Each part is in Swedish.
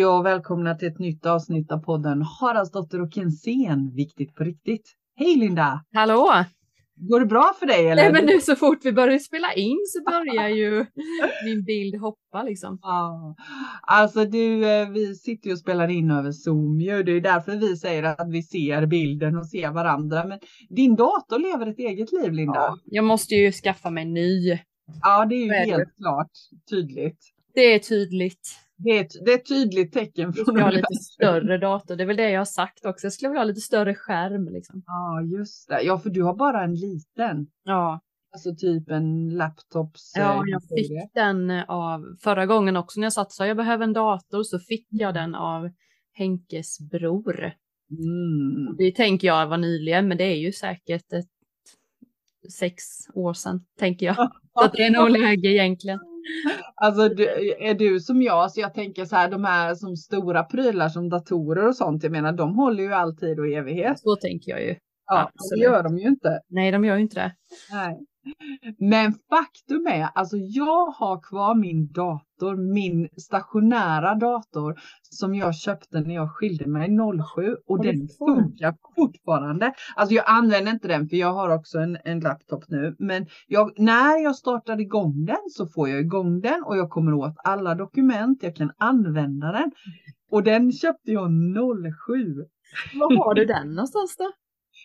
Hej och välkomna till ett nytt avsnitt av podden Haraldsdotter och Kensén, viktigt på riktigt. Hej Linda! Hallå! Går det bra för dig eller? Nej men nu så fort vi börjar spela in så börjar ju min bild hoppa liksom. Ja, alltså du, eh, vi sitter ju och spelar in över Zoom ju. Det är därför vi säger att vi ser bilden och ser varandra. Men din dator lever ett eget liv Linda. Ja, jag måste ju skaffa mig ny. Ja, det är ju helt det? klart tydligt. Det är tydligt. Det är, ett, det är ett tydligt tecken. Från jag ha lite större dator. Det är väl det jag har sagt också. Jag skulle vilja ha lite större skärm. Liksom. Ja, just det. Ja, för du har bara en liten. Ja. Alltså typ en laptops. Ja, eh, jag fick den av förra gången också när jag satt sa jag behöver en dator så fick jag den av Henkes bror. Mm. Det tänker jag var nyligen, men det är ju säkert ett sex år sedan, tänker jag. Så det är nog läge egentligen. Alltså är du som jag, så jag tänker så här, de här som stora prylar som datorer och sånt, jag menar de håller ju alltid och evighet. Så tänker jag ju. Ja, Absolut. det gör de ju inte. Nej, de gör ju inte det. Nej. Men faktum är, alltså jag har kvar min dator, min stationära dator som jag köpte när jag skilde mig 07 och den funkar fortfarande. Alltså jag använder inte den för jag har också en, en laptop nu, men jag, när jag startar igång den så får jag igång den och jag kommer åt alla dokument, jag kan använda den. Och den köpte jag 07. Var har du den någonstans då?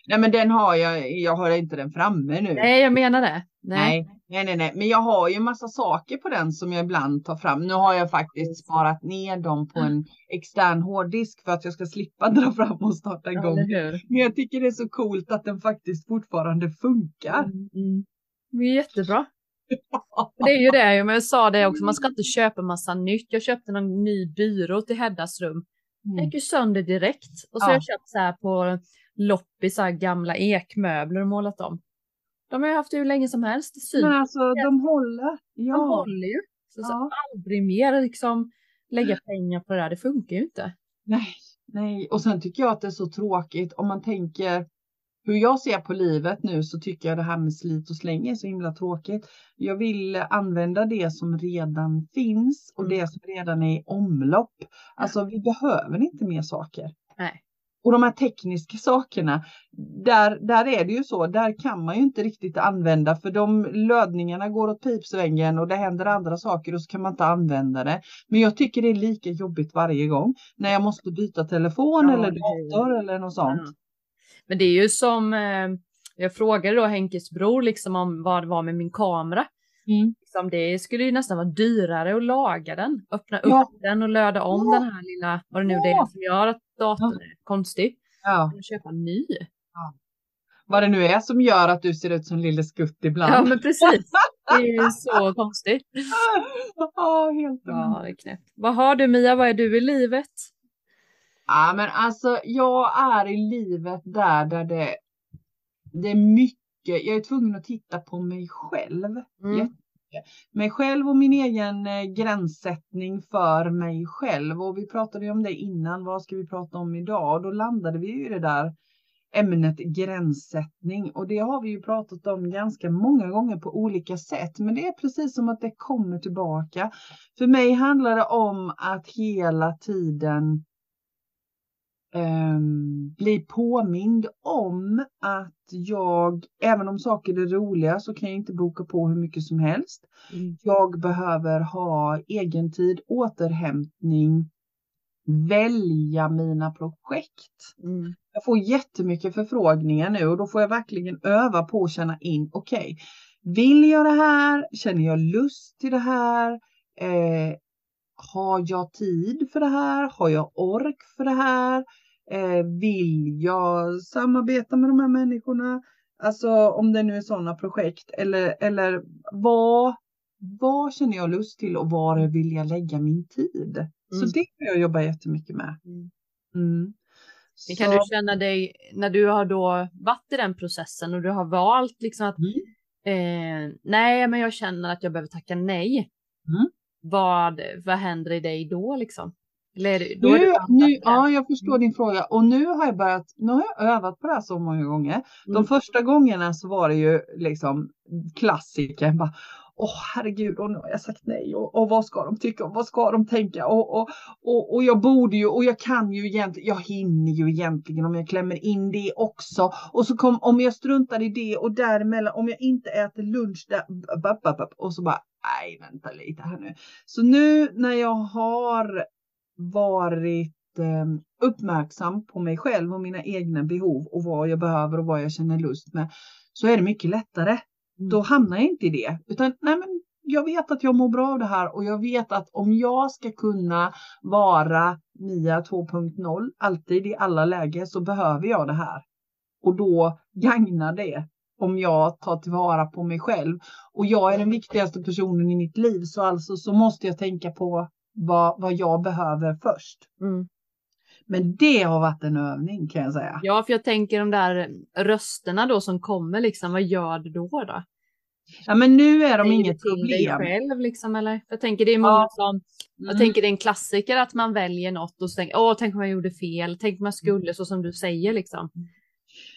Nej men den har jag, jag har inte den framme nu. Nej jag menar det. Nej. nej, nej, nej, men jag har ju massa saker på den som jag ibland tar fram. Nu har jag faktiskt sparat ner dem på en extern hårddisk för att jag ska slippa dra fram och starta igång. Ja, men jag tycker det är så coolt att den faktiskt fortfarande funkar. Mm, mm. Det är jättebra. Det är ju det, men jag sa det också, man ska inte köpa massa nytt. Jag köpte en ny byrå till Heddas rum. Den gick ju sönder direkt. Och så ja. jag köpt så här på loppis, gamla ekmöbler och målat om. De har jag haft hur länge som helst. Men alltså de håller. Ja. De håller ju. Så, ja. så aldrig mer liksom lägga pengar på det där. Det funkar ju inte. Nej, nej. Och sen tycker jag att det är så tråkigt om man tänker hur jag ser på livet nu så tycker jag det här med slit och släng är så himla tråkigt. Jag vill använda det som redan finns och mm. det som redan är i omlopp. Alltså vi behöver inte mer saker. Nej. Och de här tekniska sakerna, där, där är det ju så, där kan man ju inte riktigt använda för de lödningarna går åt pipsvängen och det händer andra saker och så kan man inte använda det. Men jag tycker det är lika jobbigt varje gång när jag måste byta telefon ja, eller dator det. eller något sånt. Ja. Men det är ju som, eh, jag frågade då Henkes bror liksom om vad det var med min kamera. Mm. Liksom det skulle ju nästan vara dyrare att laga den, öppna ja. upp den och löda om ja. den här lilla, vad det nu det är som gör att datorn ja. är konstig. Ja. Och köpa en ny. Ja. Vad det nu är som gör att du ser ut som Lille Skutt ibland. Ja men precis. Det är ju så konstigt. Ja, helt Ja, det är knäppt. Vad har du Mia, vad är du i livet? Ja men alltså jag är i livet där, där det, det är mycket jag är tvungen att titta på mig själv. Mm. Mig själv och min egen eh, gränssättning för mig själv. Och vi pratade ju om det innan. Vad ska vi prata om idag? Och då landade vi ju i det där ämnet gränssättning. Och det har vi ju pratat om ganska många gånger på olika sätt. Men det är precis som att det kommer tillbaka. För mig handlar det om att hela tiden um, bli påmind om att jag, även om saker är roliga så kan jag inte boka på hur mycket som helst. Mm. Jag behöver ha egen tid, återhämtning, välja mina projekt. Mm. Jag får jättemycket förfrågningar nu och då får jag verkligen öva på att känna in, okej, okay, vill jag det här? Känner jag lust till det här? Eh, har jag tid för det här? Har jag ork för det här? Eh, vill jag samarbeta med de här människorna? Alltså om det nu är sådana projekt eller, eller vad, vad känner jag lust till och var vill jag lägga min tid? Mm. Så det kan jag jobba jättemycket med. Mm. Mm. Så... Kan du känna dig när du har då varit i den processen och du har valt liksom att mm. eh, nej, men jag känner att jag behöver tacka nej. Mm. Vad, vad händer i dig då liksom? Eller, då nu, nu, ja, jag förstår din fråga och nu har jag börjat. Nu har jag övat på det här så många gånger. De mm. första gångerna så var det ju liksom klassiker. åh herregud, och nu har jag sagt nej och, och vad ska de tycka och vad ska de tänka och, och, och, och jag borde ju och jag kan ju egentligen, jag hinner ju egentligen om jag klämmer in det också och så kom, om jag struntar i det och däremellan, om jag inte äter lunch där, och så bara, nej vänta lite här nu. Så nu när jag har varit ehm, uppmärksam på mig själv och mina egna behov och vad jag behöver och vad jag känner lust med så är det mycket lättare. Mm. Då hamnar jag inte i det utan nej men jag vet att jag mår bra av det här och jag vet att om jag ska kunna vara Mia 2.0 alltid i alla lägen så behöver jag det här. Och då gagnar det om jag tar tillvara på mig själv. Och jag är den viktigaste personen i mitt liv så alltså så måste jag tänka på vad, vad jag behöver först. Mm. Men det har varit en övning kan jag säga. Ja, för jag tänker de där rösterna då som kommer liksom, vad gör du då? då? Ja, men nu är de inget problem. dig själv liksom, eller? Jag tänker det är många ja. som, jag mm. tänker det är en klassiker att man väljer något och så tänker, åh, tänk om jag gjorde fel, tänk om jag skulle, så som du säger liksom.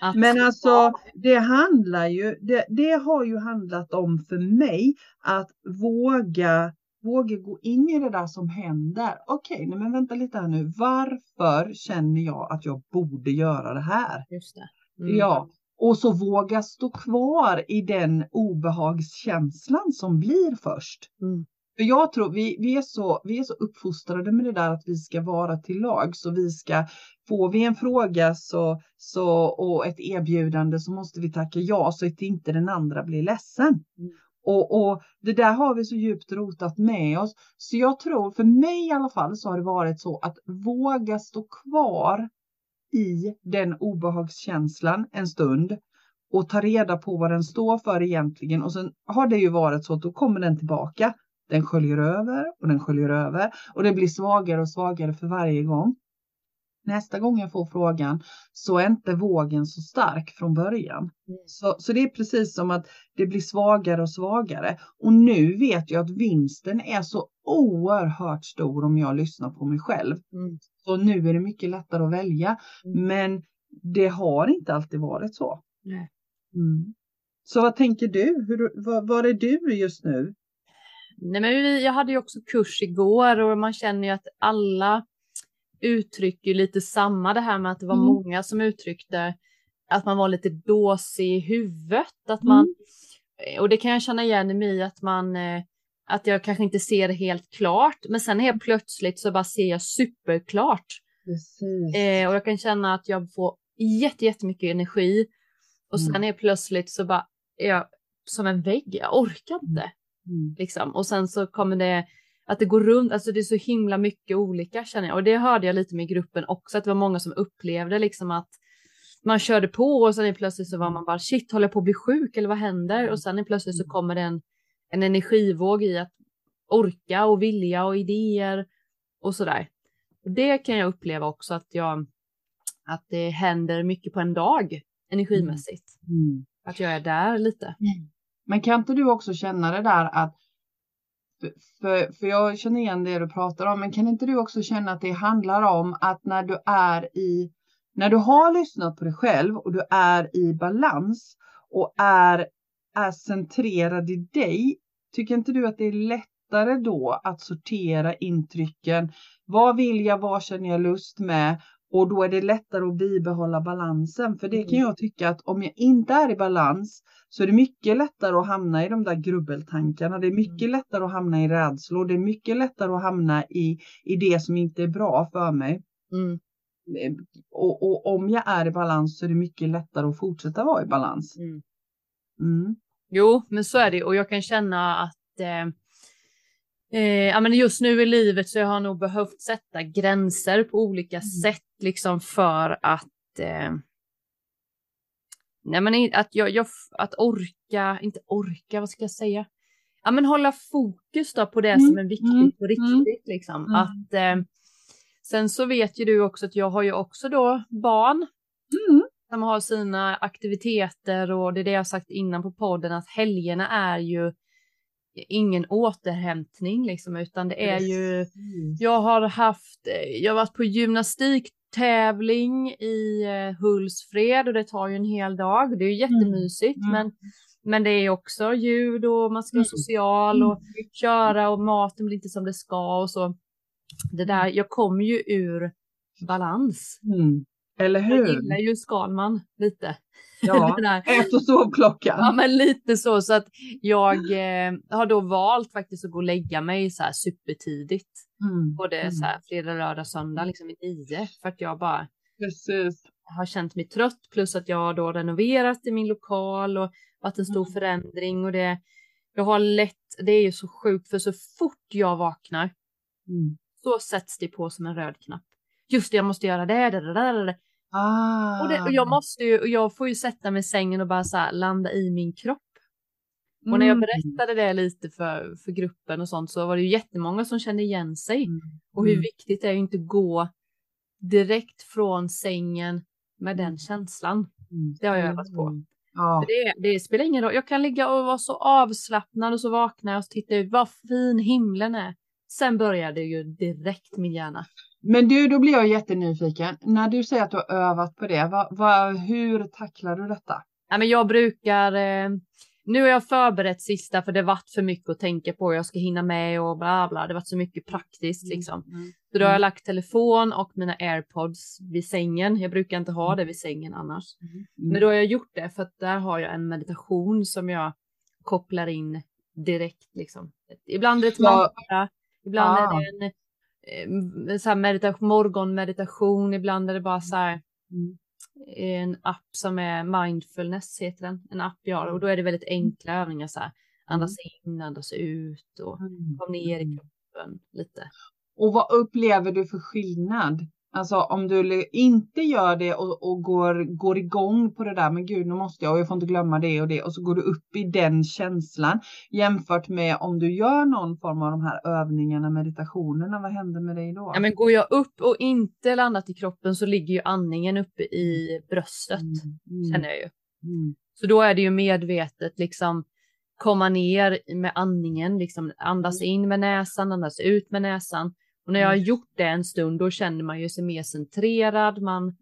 Att, men alltså, det handlar ju, det, det har ju handlat om för mig att våga våga gå in i det där som händer. Okej, okay, men vänta lite här nu. Varför känner jag att jag borde göra det här? Just det. Mm. Ja, och så våga stå kvar i den obehagskänslan som blir först. Mm. För jag tror vi, vi, är så, vi är så uppfostrade med det där att vi ska vara till lag så vi ska Får vi en fråga så, så, och ett erbjudande så måste vi tacka ja så att inte den andra blir ledsen. Mm. Och, och, det där har vi så djupt rotat med oss. Så jag tror, för mig i alla fall, så har det varit så att våga stå kvar i den obehagskänslan en stund och ta reda på vad den står för egentligen. Och sen har det ju varit så att då kommer den tillbaka. Den sköljer över och den sköljer över och det blir svagare och svagare för varje gång nästa gång jag får frågan så är inte vågen så stark från början. Mm. Så, så det är precis som att det blir svagare och svagare. Och nu vet jag att vinsten är så oerhört stor om jag lyssnar på mig själv. Mm. Så nu är det mycket lättare att välja. Mm. Men det har inte alltid varit så. Mm. Så vad tänker du? Hur, var, var är du just nu? Nej, men jag hade ju också kurs igår och man känner ju att alla uttrycker lite samma det här med att det var mm. många som uttryckte att man var lite dåsig i huvudet. Att man, mm. Och det kan jag känna igen i mig att man eh, att jag kanske inte ser helt klart, men sen helt plötsligt så bara ser jag superklart. Eh, och jag kan känna att jag får jätte, jättemycket energi och sen mm. är plötsligt så bara är jag som en vägg, jag orkar inte. Mm. mm. Liksom. Och sen så kommer det att det går runt, alltså det är så himla mycket olika känner jag. Och det hörde jag lite med gruppen också, att det var många som upplevde liksom att man körde på och sen plötsligt så var man bara shit, håller jag på att bli sjuk eller vad händer? Och sen plötsligt så kommer det en, en energivåg i att orka och vilja och idéer och sådär. Och det kan jag uppleva också att jag, att det händer mycket på en dag energimässigt. Mm. Mm. Att jag är där lite. Mm. Men kan inte du också känna det där att för, för jag känner igen det du pratar om, men kan inte du också känna att det handlar om att när du är i, när du har lyssnat på dig själv och du är i balans och är, är centrerad i dig, tycker inte du att det är lättare då att sortera intrycken? Vad vill jag? Vad känner jag lust med? Och då är det lättare att bibehålla balansen. För det kan mm. jag tycka att om jag inte är i balans så är det mycket lättare att hamna i de där grubbeltankarna. Det är mycket mm. lättare att hamna i rädslor. Det är mycket lättare att hamna i, i det som inte är bra för mig. Mm. Eh, och, och, om jag är i balans så är det mycket lättare att fortsätta vara i balans. Mm. mm. Jo, men så är det och jag kan känna att eh, eh, ja, men just nu i livet så jag har nog behövt sätta gränser på olika mm. sätt liksom för att eh, Nej, men att, jag, jag, att orka, inte orka, vad ska jag säga? Ja, men hålla fokus då på det mm. som är viktigt mm. på riktigt. Liksom. Mm. Att, eh, sen så vet ju du också att jag har ju också då barn mm. som har sina aktiviteter och det är det jag sagt innan på podden att helgerna är ju ingen återhämtning liksom utan det är ju jag har haft jag har varit på gymnastik tävling i eh, Hultsfred och det tar ju en hel dag. Det är ju mm. jättemysigt, mm. men Men det är också ljud och man ska vara Mm. social och köra och maten blir inte som det ska och så. Det där, jag kommer ju ur balans. Mm. Eller Jag hur? gillar ju Skalman lite. Ja, ät och sovklockan. Ja men lite så så att jag eh, har då valt faktiskt att gå och lägga mig så här supertidigt. Mm. Både Mm. så här fredag, lördag, söndag liksom i nio. För att jag bara Precis. har känt mig trött plus att jag har då renoverat i min lokal och varit en stor Mm. förändring och det. Jag har lätt, det är ju så sjukt för så fort jag vaknar Mm. så sätts det på som en röd knapp. Just det, jag måste göra det, det, det, det, det. Ah. Och, det, och jag måste ju, och jag får ju sätta mig i sängen och bara så här landa i min kropp. Och när jag Mm. berättade det lite för, för gruppen och sånt så var det ju jättemånga som kände igen sig. Mm. Och hur Mm. viktigt det är att inte gå direkt från sängen med den Mm. känslan. Mm. Det har jag övat på. Mm. Ja. Det, det spelar ingen roll. Jag kan ligga och vara så avslappnad och så vaknar jag och så tittar jag ut vad fin himlen är. Sen börjar det ju direkt min hjärna. Men du, då blir jag jättenyfiken. När du säger att du har övat på det, vad, vad, hur tacklar du detta? Ja, men jag brukar, eh, nu har jag förberett sista för det varit för mycket att tänka på. Jag ska hinna med och bla bla. Det varit så mycket praktiskt liksom. Mm. Så då har jag Mm. lagt telefon och mina airpods vid sängen. Jag brukar inte ha det vid sängen annars. Mm. Men då har jag gjort det för att där har jag en meditation som jag kopplar in direkt liksom. Ibland är det ett mantra, ibland Ah. är det en eh, så här meditation, morgonmeditation, ibland är det bara så här Mm. en app som är mindfulness heter den, en app jag har och då är det väldigt enkla övningar så här andas in, andas ut och Mm. kom ner i Mm. kroppen lite. Och vad upplever du för skillnad? Alltså om du inte gör det och, och går, går igång på det där, men gud nu måste jag och jag får inte glömma det och det och så går du upp i den känslan jämfört med om du gör någon form av de här övningarna, meditationerna, vad händer med dig då? Ja, men går jag upp och inte landat i kroppen så ligger ju andningen uppe i bröstet Mm, mm, känner jag ju. mm, Så då är det ju medvetet liksom komma ner med andningen, liksom andas in med näsan, andas ut med näsan. Och när jag har Mm. gjort det en stund, då känner man ju sig mer centrerad. Man,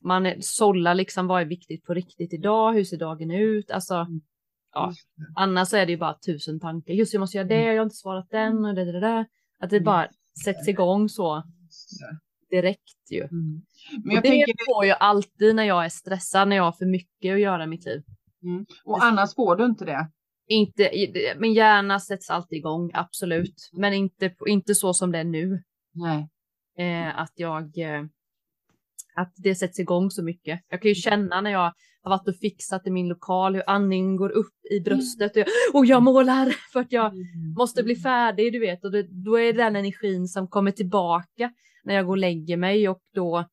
man är- sållar liksom vad är viktigt på riktigt idag, hur ser dagen ut? Alltså, Mm. ja. Annars är det ju bara tusen tankar. Just jag måste göra det, jag har inte svarat den och det, det. Att det Mm. bara sätts igång så direkt ju. Mm. Men Och jag det tänker, får jag alltid när jag är stressad, när jag har för mycket att göra i mitt liv. mm, och annars får du inte det. Inte, min hjärna sätts alltid igång, absolut. Men inte, inte så som det är nu. Nej. Eh, att jag... Eh, att det sätts igång så mycket. Jag kan ju känna när jag har varit och fixat i min lokal hur andningen går upp i bröstet och jag, och jag målar för att jag Mm. måste bli färdig, du vet. Och det, då är det den energin som kommer tillbaka när jag går och lägger mig och då eh,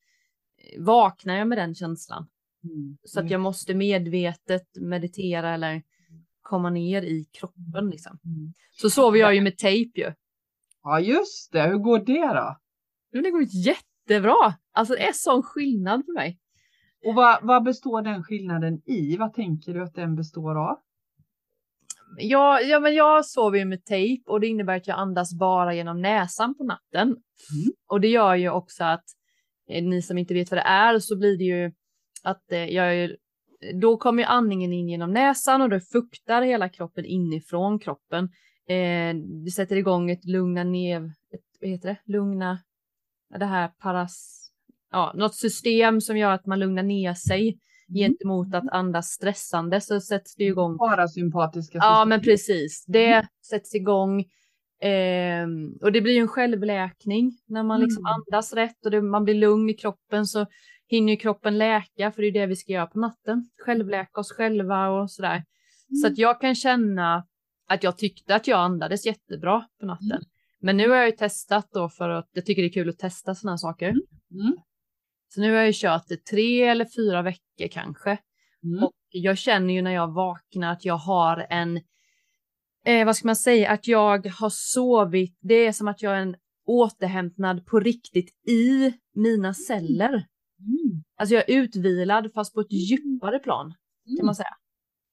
vaknar jag med den känslan. Mm. Så att jag måste medvetet meditera eller komma ner i kroppen liksom. Mm. Så sover jag ju med tejp ju. Ja just det, hur går det då? Det går jättebra. Alltså det är sån skillnad för mig. Och vad, vad består den skillnaden i? Vad tänker du att den består av? Jag, ja, men jag sover ju med tejp och det innebär att jag andas bara genom näsan på natten. Och det gör ju också att eh, ni som inte vet vad det är så blir det ju att eh, jag är, då kommer ju andningen in genom näsan och det fuktar hela kroppen inifrån kroppen. Eh, det sätter igång ett lugna ner, ett, vad heter det, lugna, det här paras, ja, något system som gör att man lugnar ner sig gentemot att andas stressande så sätts det igång Parasympatiska Ja, system. men precis. Det sätts igång. Ehm, och det blir ju en självläkning när man liksom Mm. andas rätt och det, man blir lugn i kroppen så hinner ju kroppen läka för det är det vi ska göra på natten. Självläka oss själva och sådär. Så att jag kan känna att jag tyckte att jag andades jättebra på natten. Mm. Men nu har jag ju testat då för att jag tycker det är kul att testa sådana saker. Mm. Så nu har jag ju kört det tre eller fyra veckor kanske. Mm. Och jag känner ju när jag vaknar att jag har en, eh, vad ska man säga, att jag har sovit. Det är som att jag är en återhämtnad på riktigt i mina celler. Mm. Alltså jag är utvilad fast på ett djupare plan kan man säga.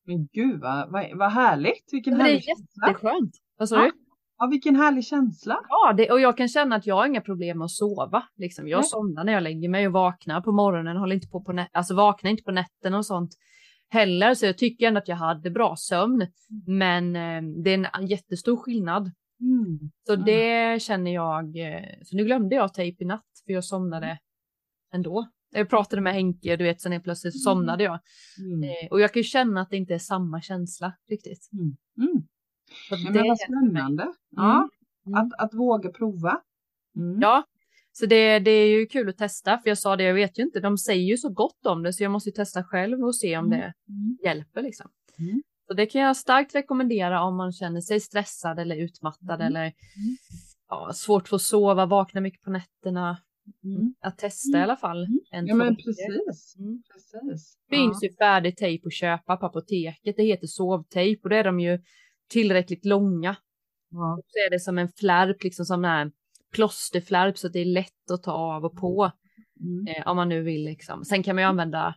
Men gud vad, vad, vad härligt. Vilken Men det är härlig känsla. jätteskönt. Vad sa du? Ja, vilken härlig känsla. Ja, det, och jag kan känna att jag har inga problem med att sova. Liksom. Jag Nej. somnar när jag lägger mig och vaknar på morgonen, håller inte på på nä- alltså vaknar inte på nätterna och sånt. heller, så jag tycker ändå att jag hade bra sömn. Men eh, det är en jättestor skillnad. Mm. Så Mm. det känner jag, eh, så nu glömde jag tejp i natt för jag somnade ändå. Jag pratade med Henke, du vet, sen helt plötsligt så somnade jag. Mm. Eh, och jag kan ju känna att det inte är samma känsla riktigt. Mm. Mm. Det är- spännande. Ja, Mm. att, att våga prova. Mm. Ja, så det, det är ju kul att testa, för jag sa det, jag vet ju inte, de säger ju så gott om det, så jag måste ju testa själv och se om Mm. det Mm. hjälper liksom. Mm. Så det kan jag starkt rekommendera om man känner sig stressad eller utmattad Mm. eller ja, svårt att sova, vakna mycket på nätterna. Mm. Att testa i alla fall. Mm. En Ja, men precis. Mm. precis. finns ju färdig tejp att köpa på apoteket. Det heter sovtejp och då är de ju tillräckligt långa. Ja. Och så är det som en flärp, liksom som en plåsterflärp så att det är lätt att ta av och på. Mm. Eh, om man nu vill liksom. Sen kan man ju använda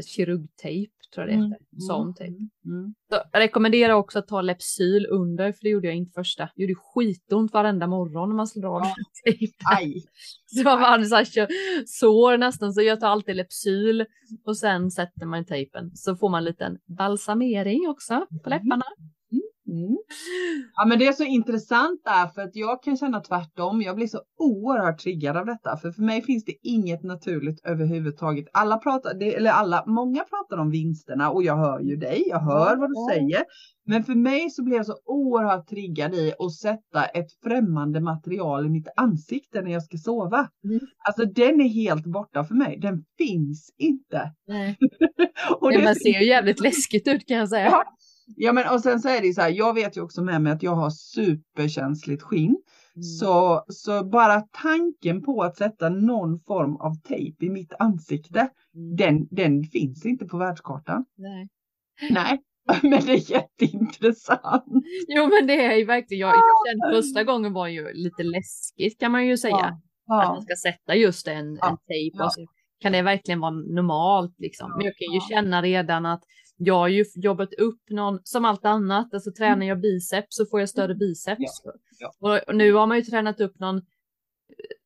kirurgtejp tror jag det heter. Sån tejp. Mm. Mm. Så jag rekommenderar också att ta Lepsyl under, för det gjorde jag inte första. Det gjorde skitont varenda morgon när man slår av Ja. tejpen. Så man hade så här sår nästan, så jag tar alltid Lepsyl och sen sätter man tejpen. Så får man en liten balsamering också på läpparna. Mm. Ja men det är så intressant där för att jag kan känna tvärtom. Jag blir så oerhört triggad av detta för för mig finns det inget naturligt överhuvudtaget. Alla pratar, eller alla, många pratar om vinsterna och jag hör ju dig, jag hör vad du säger. Men för mig så blir jag så oerhört triggad i att sätta ett främmande material i mitt ansikte när jag ska sova. Mm. Alltså den är helt borta för mig. Den finns inte. Nej. Och Det men ser ju jävligt läskigt ut kan jag säga. Ja. Ja men och sen så är det ju så här, jag vet ju också med mig att jag har superkänsligt skinn. Mm. Så, så bara tanken på att sätta någon form av tejp i mitt ansikte, Mm. den, den finns inte på världskartan. Nej. Nej, men det är jätteintressant. Jo men det är ju verkligen, jag, jag kände första gången var ju lite läskigt kan man ju säga. Att Ja, man ska sätta just en, Ja. en tejp Ja. och så kan det verkligen vara normalt liksom. Men jag kan ju Ja. känna redan att jag har ju jobbat upp någon, som allt annat, alltså tränar jag biceps så får jag större biceps. Mm. Ja. Och, och nu har man ju tränat upp någon eh,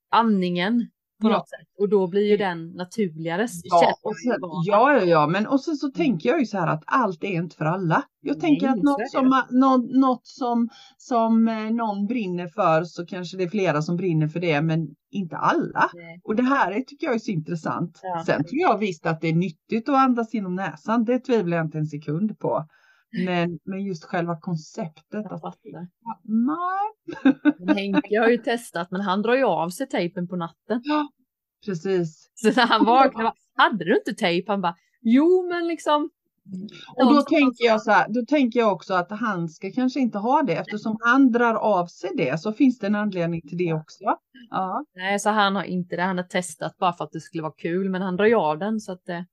andningen på Ja. något sätt och då blir ju den naturligare. Ja, och vara. ja, ja, ja, men och sen så tänker jag ju så här att allt är inte för alla. Jag Nej, tänker att så något som, något, något som, som eh, någon brinner för så kanske det är flera som brinner för det, men inte alla. Nej. Och det här är, tycker jag är så intressant. Ja. Sen tror jag visst att det är nyttigt att andas genom näsan. Det tvivlar jag inte en sekund på. Men, men just själva konceptet. Att, fattar. nej, Henke har ju testat men han drar ju av sig tejpen på natten. precis. Så när han bara, hade du inte tejp? Han bara, jo men liksom. Och då tänker jag så här, då tänker jag också att han ska kanske inte ha det eftersom han drar av sig det så finns det en anledning till det också. Ja, Nej, så han har inte det. Han har testat bara för att det skulle vara kul, men han drar ju av den så att det.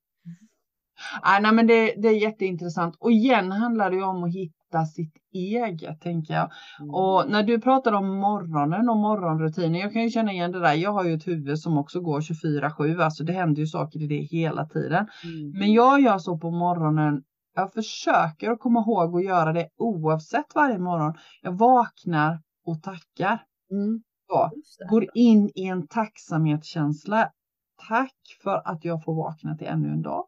Nej, nej men det, det är jätteintressant och igen handlar det ju om att hitta sitt eget tänker jag. Och när du pratar om morgonen och morgonrutiner, jag kan ju känna igen det där. Jag har ju ett huvud som också går 24-7, alltså det händer ju saker i det hela tiden. Mm. Men jag gör så på morgonen. Jag försöker att komma ihåg att göra det oavsett varje morgon. Jag vaknar och tackar. Mm. Så, går in i en tacksamhetskänsla. Tack för att jag får vakna till ännu en dag.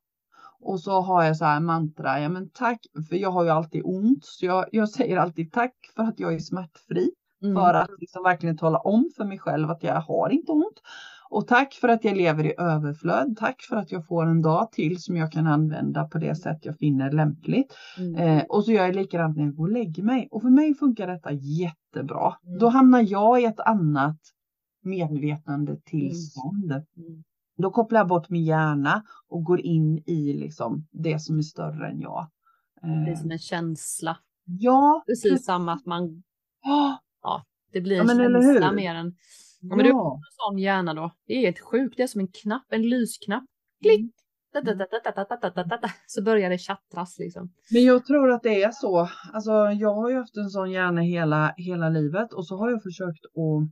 Och så har jag så här mantra, ja men tack, för jag har ju alltid ont, så jag, jag säger alltid tack för att jag är smärtfri. Mm. För att liksom verkligen tala om för mig själv att jag har inte ont. Och tack för att jag lever i överflöd. Tack för att jag får en dag till som jag kan använda på det sätt jag finner lämpligt. Mm. Eh, och så gör jag likadant när jag går och lägger mig. Och för mig funkar detta jättebra. Mm. Då hamnar jag i ett annat medvetande tillstånd. Mm. Då kopplar jag bort min hjärna och går in i liksom det som är större än jag. Det är eh. som en känsla. Ja. Precis det... som att man... Ah. Ja. det blir en ja, känsla mer än... Ja, men du har en sån hjärna då. Det är helt sjukt. Det är som en knapp, en lysknapp. Klick! Så börjar det tjattras liksom. Men jag tror att det är så. Alltså, jag har ju haft en sån hjärna hela, hela livet och så har jag försökt att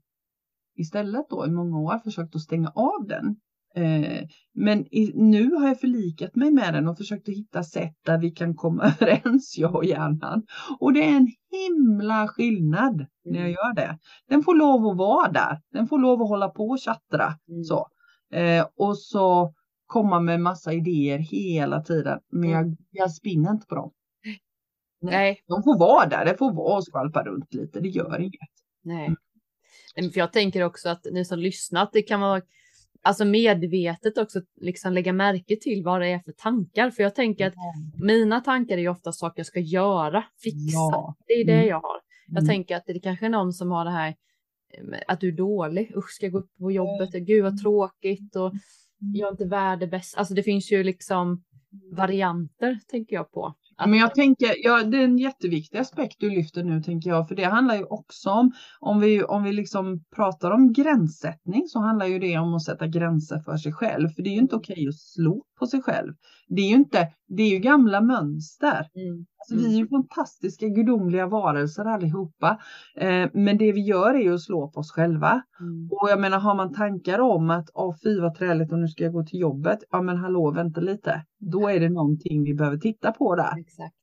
istället då i många år försökt att stänga av den. Eh, men i, nu har jag förlikat mig med den och försökt att hitta sätt där vi kan komma överens, jag och hjärnan. Och det är en himla skillnad när jag Mm. gör det. Den får lov att vara där. Den får lov att hålla på och tjattra. Mm. Så. Eh, och så komma med massa idéer hela tiden. Men jag, jag spinner inte på dem. Nej. De får vara där, det får vara och skvalpa runt lite, det gör inget. Nej. Nej, För jag tänker också att ni som lyssnat, det kan vara alltså medvetet också liksom lägga märke till vad det är för tankar. För jag tänker att mina tankar är ju ofta saker jag ska göra, fixa. Ja. Det är det Mm. jag har. Jag Mm. tänker att det kanske är någon som har det här eh, att du är dålig. Usch, ska jag gå upp på jobbet? Gud vad tråkigt och jag är inte värd det bästa. Alltså det finns ju liksom varianter tänker jag på. Att, Men jag tänker, ja, det är en jätteviktig aspekt du lyfter nu tänker jag, för det handlar ju också om, om vi, om vi liksom pratar om gränssättning så handlar ju det om att sätta gränser för sig själv, för det är ju inte okej att slå på sig själv. Det är ju inte, det är ju gamla mönster. mm, Alltså, Vi är ju fantastiska gudomliga varelser allihopa, eh, men det vi gör är ju att slå på oss själva. mm, Och jag menar, har man tankar om att åh fy vad träligt och nu ska jag gå till jobbet. Ja men hallå, vänta lite. Då är det någonting vi behöver titta på där. exakt.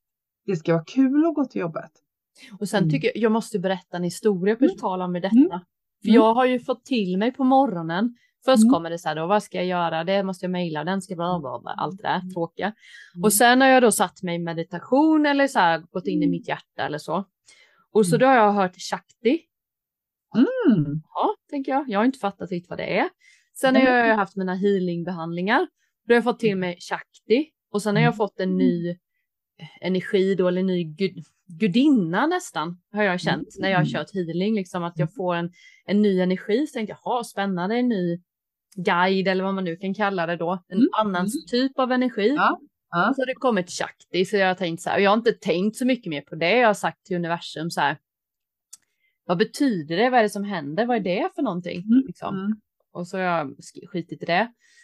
Det ska vara kul att gå till jobbet. Och sen Mm. tycker jag, jag måste berätta en historia på Mm. tal om detta. Mm. För Mm. jag har ju fått till mig på morgonen. Först Mm. kommer det så här då, vad ska jag göra? Det måste jag mejla, den ska bla bla bla, allt det där Mm. tråkiga. Mm. Och sen har jag då satt mig i meditation eller så här gått in i Mm. mitt hjärta eller så. Och så Mm. då har jag hört Shakti. Mm. Ja, tänker jag. Jag har inte fattat riktigt vad det är. Sen har jag haft mina healingbehandlingar. Då har jag fått till mig Shakti. Och sen har jag fått en ny energi då, eller en ny gud, gudinna nästan, har jag känt när jag har kört healing, liksom att jag får en, en ny energi. Så tänkte jag, jaha, spännande, en ny guide eller vad man nu kan kalla det då, en Mm. annan Mm. typ av energi. Ja. Ja. Så det kommit Shakti, så jag har tänkt så här, och jag har inte tänkt så mycket mer på det. Jag har sagt till universum så här, vad betyder det? Vad är det som händer? Vad är det för någonting? Mm. Liksom. Mm. Och så har jag sk- skitit i det.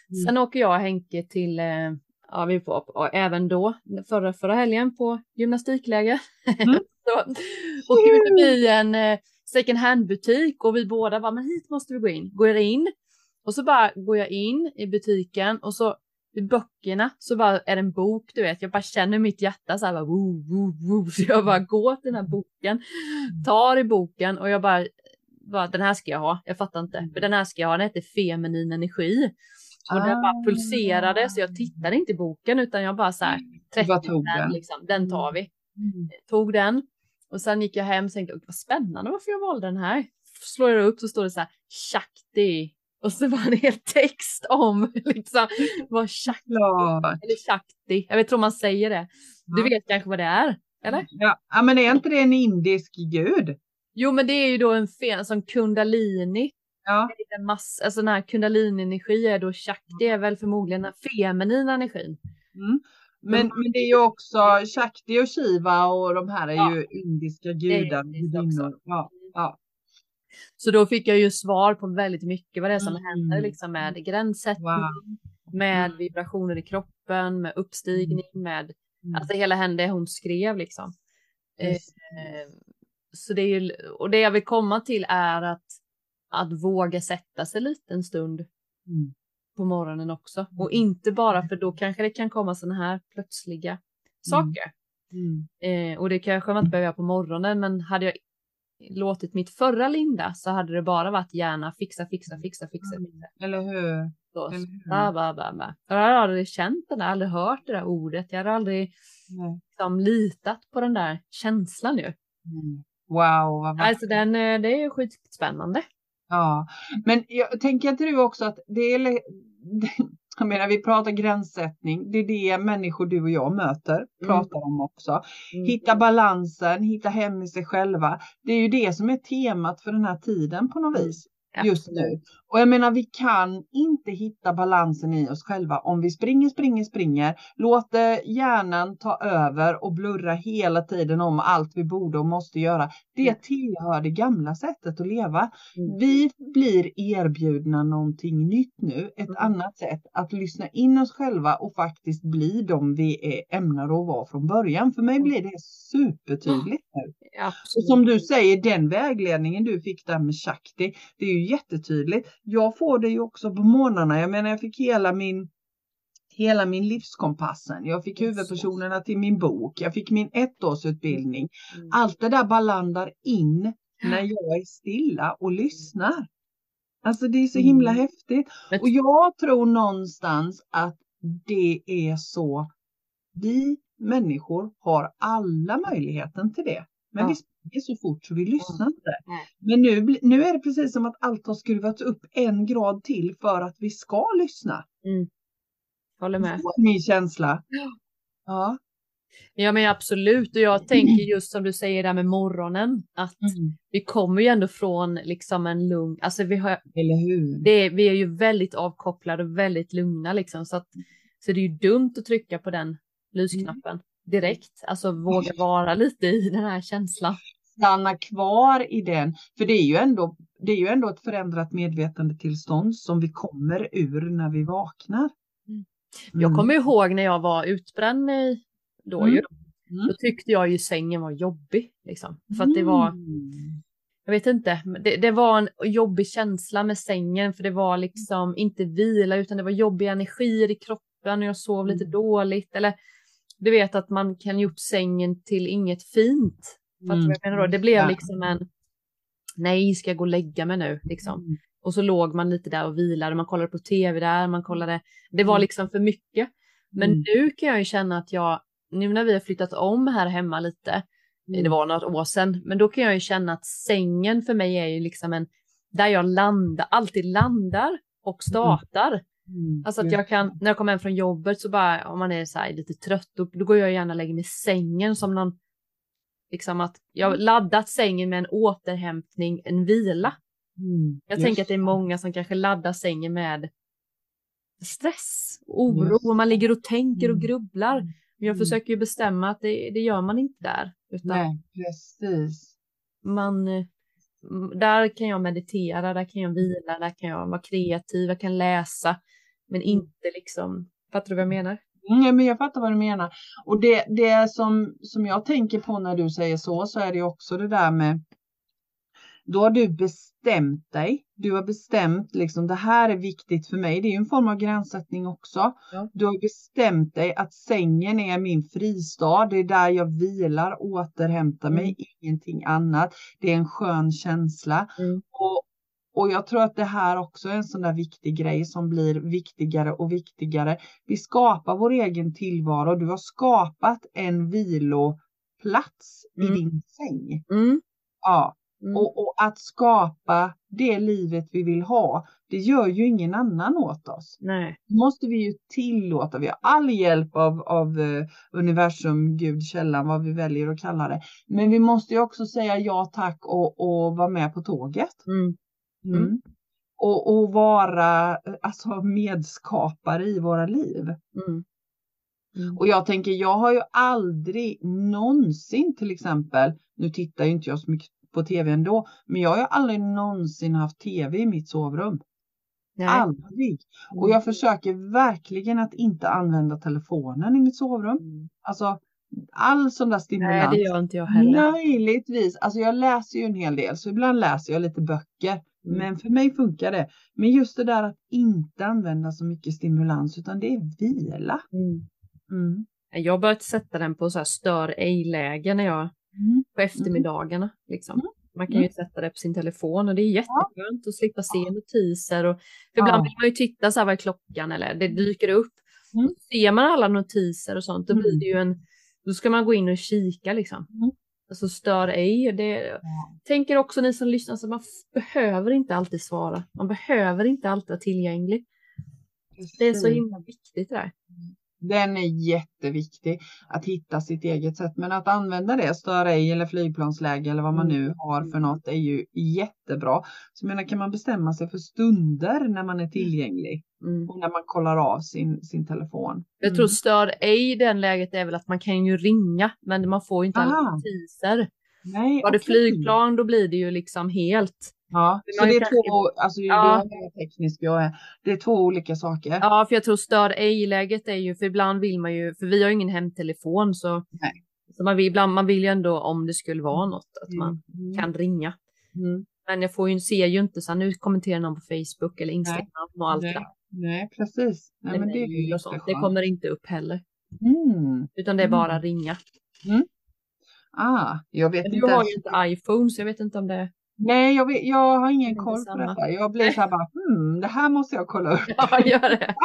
Mm. Sen åker jag och Henke till, eh, ja vi får, och även då, förra, förra helgen på gymnastikläger. Mm. så åker vi förbi en eh, second hand butik och vi båda bara, men hit måste vi gå in. Går in och så bara går jag in i butiken och så i böckerna så bara är det en bok, du vet, jag bara känner mitt hjärta så här bara, woo, woo, woo. så jag bara går till den här boken, tar i boken och jag bara, bara den här ska jag ha, jag fattar inte, för den här ska jag ha, den heter feminin energi. Och den bara Ah. pulserade så jag tittade inte i boken utan jag bara så här, Du bara 30 tog den, den. liksom, den tar vi. Mm. Tog den och sen gick jag hem och tänkte, "Åh, vad spännande varför jag valde den här. Slår jag upp så står det så här, Shakti. Och så var det en hel text om liksom vad Klart. eller Shakti. Jag vet om man säger det. Du vet kanske vad det är? Eller? Ja. men är inte det en indisk gud? Jo, men det är ju då en fen som kundalini. Ja. En massa, alltså den här kundalini-energi är då Shakti är väl förmodligen den feminina energin. Mm. Men, Mm. men det är ju också Shakti och Shiva och de här är Ja. ju indiska gudar. Ja. Ja. Så då fick jag ju svar på väldigt mycket vad det är som Mm. händer liksom med gränssättning, Wow. med Mm. vibrationer i kroppen, med uppstigning, med Mm. alltså hela henne hon skrev liksom. Eh, så det är ju, och det jag vill komma till är att, att våga sätta sig lite en stund Mm. på morgonen också. Och inte bara för då kanske det kan komma sådana här plötsliga saker. Mm. Eh, och det kanske man inte behöver göra på morgonen, men hade jag låtit mitt förra Linda så hade det bara varit gärna fixa, fixa, fixa, fixa. fixa. Eller hur? Så, Eller hur? ba, ba, ba, ba. Jag hade aldrig känt den där, aldrig hört det där ordet. Jag hade aldrig liksom, litat på den där känslan ju. Mm. Wow, vad vackert. Alltså den, eh, det är ju skitspännande. Ja, men jag tänker inte du också att det är, jag menar vi pratar gränssättning, det är det människor du och jag möter, pratar om också. Hitta balansen, hitta hem i sig själva. Det är ju det som är temat för den här tiden på något vis. Just nu. Och jag menar, vi kan inte hitta balansen i oss själva om vi springer, springer, springer, låter hjärnan ta över och blurra hela tiden om allt vi borde och måste göra. Det Mm. tillhör det gamla sättet att leva. Mm. Vi blir erbjudna någonting nytt nu, ett Mm. annat sätt att lyssna in oss själva och faktiskt bli de vi är ämnade att vara från början. För mig blir det supertydligt nu. Och Absolut. som du säger, den vägledningen du fick där med Shakti, det är ju jättetydligt. Jag får det ju också på morgnarna. Jag menar, jag fick hela min Hela min livskompassen. Jag fick huvudpersonerna till min bok. Jag fick min ettårsutbildning. Mm. Allt det där bara landar in när jag är stilla och lyssnar. Alltså det är så himla Mm. häftigt. Och jag tror någonstans att det är så. Vi människor har alla möjligheten till det. Men Ja. vi springer så fort så vi lyssnar inte. Nej. Men nu, nu är det precis som att allt har skruvats upp en grad till för att vi ska lyssna. Mm. Håller med. Så är min känsla. Ja. Ja. Men absolut och jag tänker just som du säger där med morgonen att Mm. vi kommer ju ändå från liksom en lugn, alltså vi har, Eller hur? det, vi är ju väldigt avkopplade och väldigt lugna liksom så att så det är ju dumt att trycka på den lysknappen direkt, alltså våga vara lite i den här känslan. stanna kvar i den. För det är ju ändå, det är ju ändå ett förändrat medvetandetillstånd som vi kommer ur när vi vaknar. Mm. Jag kommer ihåg när jag var utbränd då Mm. ju, Mm. då tyckte jag ju sängen var jobbig liksom. För att det var, Mm. jag vet inte, det, det var en jobbig känsla med sängen för det var liksom inte vila utan det var jobbiga energier i kroppen och jag sov lite Mm. dåligt eller du vet att man kan gjort sängen till inget fint. Fattar vad jag menar? Det blev Ja. liksom en nej, ska jag gå och lägga mig nu liksom. Mm. Och så låg man lite där och vilade, man kollade på tv där, man kollade, det var Mm. liksom för mycket. Men Mm. nu kan jag ju känna att jag, nu när vi har flyttat om här hemma lite, Mm. det var något år sedan, men då kan jag ju känna att sängen för mig är ju liksom en, där jag landar, alltid landar och startar. Mm. Alltså att jag kan, när jag kommer hem från jobbet så bara, om man är så här lite trött, då, då går jag gärna och lägger mig i sängen som någon, liksom att jag har laddat sängen med en återhämtning, en vila. Mm. Jag tänker att det är många som kanske laddar sängen med stress, oro, Just och man ligger och tänker och Mm. grubblar. Men jag Mm. försöker ju bestämma att det, det gör man inte där. Utan Nej, precis. man, där kan jag meditera, där kan jag vila, där kan jag vara kreativ, jag kan läsa. Men inte liksom, fattar du vad jag menar? Mm, men jag fattar vad du menar. Och det, det som, som jag tänker på när du säger så, så är det också det där med då har du bestämt dig. Du har bestämt liksom det här är viktigt för mig. Det är ju en form av gränssättning också. Ja. Du har bestämt dig att sängen är min fristad. Det är där jag vilar, återhämtar mig, Mm. ingenting annat. Det är en skön känsla. Mm. Och, och jag tror att det här också är en sån där viktig grej som blir viktigare och viktigare. Vi skapar vår egen tillvaro. Du har skapat en viloplats Mm. i din säng. Mm. Ja, Mm. och, och att skapa det livet vi vill ha, det gör ju ingen annan åt oss. Nej. Måste vi ju tillåta. Vi har all hjälp av, av eh, universum, Gud, källan, vad vi väljer att kalla det. Men vi måste ju också säga ja tack och, och vara med på tåget. Mm. Mm. Mm. Och, och vara alltså, medskapare i våra liv. Mm. Mm. Och jag tänker, jag har ju aldrig någonsin till exempel, nu tittar ju inte jag så mycket på tv ändå, men jag har ju aldrig någonsin haft tv i mitt sovrum. Nej. Aldrig. Och jag försöker verkligen att inte använda telefonen i mitt sovrum. Mm. Alltså all sån där Nej, stimulans. det gör inte jag heller. Möjligtvis, alltså jag läser ju en hel del, så ibland läser jag lite böcker. Mm. Men för mig funkar det. Men just det där att inte använda så mycket stimulans, utan det är vila. Mm. Mm. Jag har börjat sätta den på så här stör ej-läge när jag Mm. på eftermiddagarna. Liksom. Mm. Man kan ju sätta det på sin telefon och det är jätteskönt att slippa se notiser. Och, för ibland Ja. vill man ju titta så här vad är klockan eller det dyker upp. Mm. Ser man alla notiser och sånt då Mm. blir det ju en, då ska man gå in och kika liksom. Mm. Alltså stör ej. Det, tänker också ni som lyssnar, så man f- behöver inte alltid svara. Man behöver inte alltid vara tillgänglig. Det är så himla viktigt det där. Den är jätteviktig att hitta sitt eget sätt. Men att använda det, störa i eller flygplansläge eller vad man Mm. nu har för något är ju jättebra. Så jag menar, kan man bestämma sig för stunder när man är tillgänglig Mm. och när man kollar av sin, sin telefon. Jag tror stör ej i den läget är väl att man kan ju ringa men man får ju inte alla notiser. Nej, Var det okej. flygplan då blir det ju liksom helt. Ja, så man det är två, alltså Ja. det är tekniskt, jag är, det är två olika saker. Ja, för jag tror stör ej-läget är ju, för ibland vill man ju, för vi har ju ingen hemtelefon så, Nej. så man, vill, ibland, man vill ju ändå om det skulle vara något att man Mm. kan ringa. Mm. Men jag får ju, ser ju inte så här, nu kommenterar någon på Facebook eller Instagram och allt Nej, det där. Nej, precis. Nej, men det är ju och sånt. Det kommer inte upp heller. Mm. Utan det är Mm. bara ringa. Ah, jag vet Men inte. du har ju inte iPhone så jag vet inte om det Nej, jag, vet, jag har ingen Det koll på detta. Jag blir så här bara, hmm, det här måste jag kolla upp. Ja, gör det.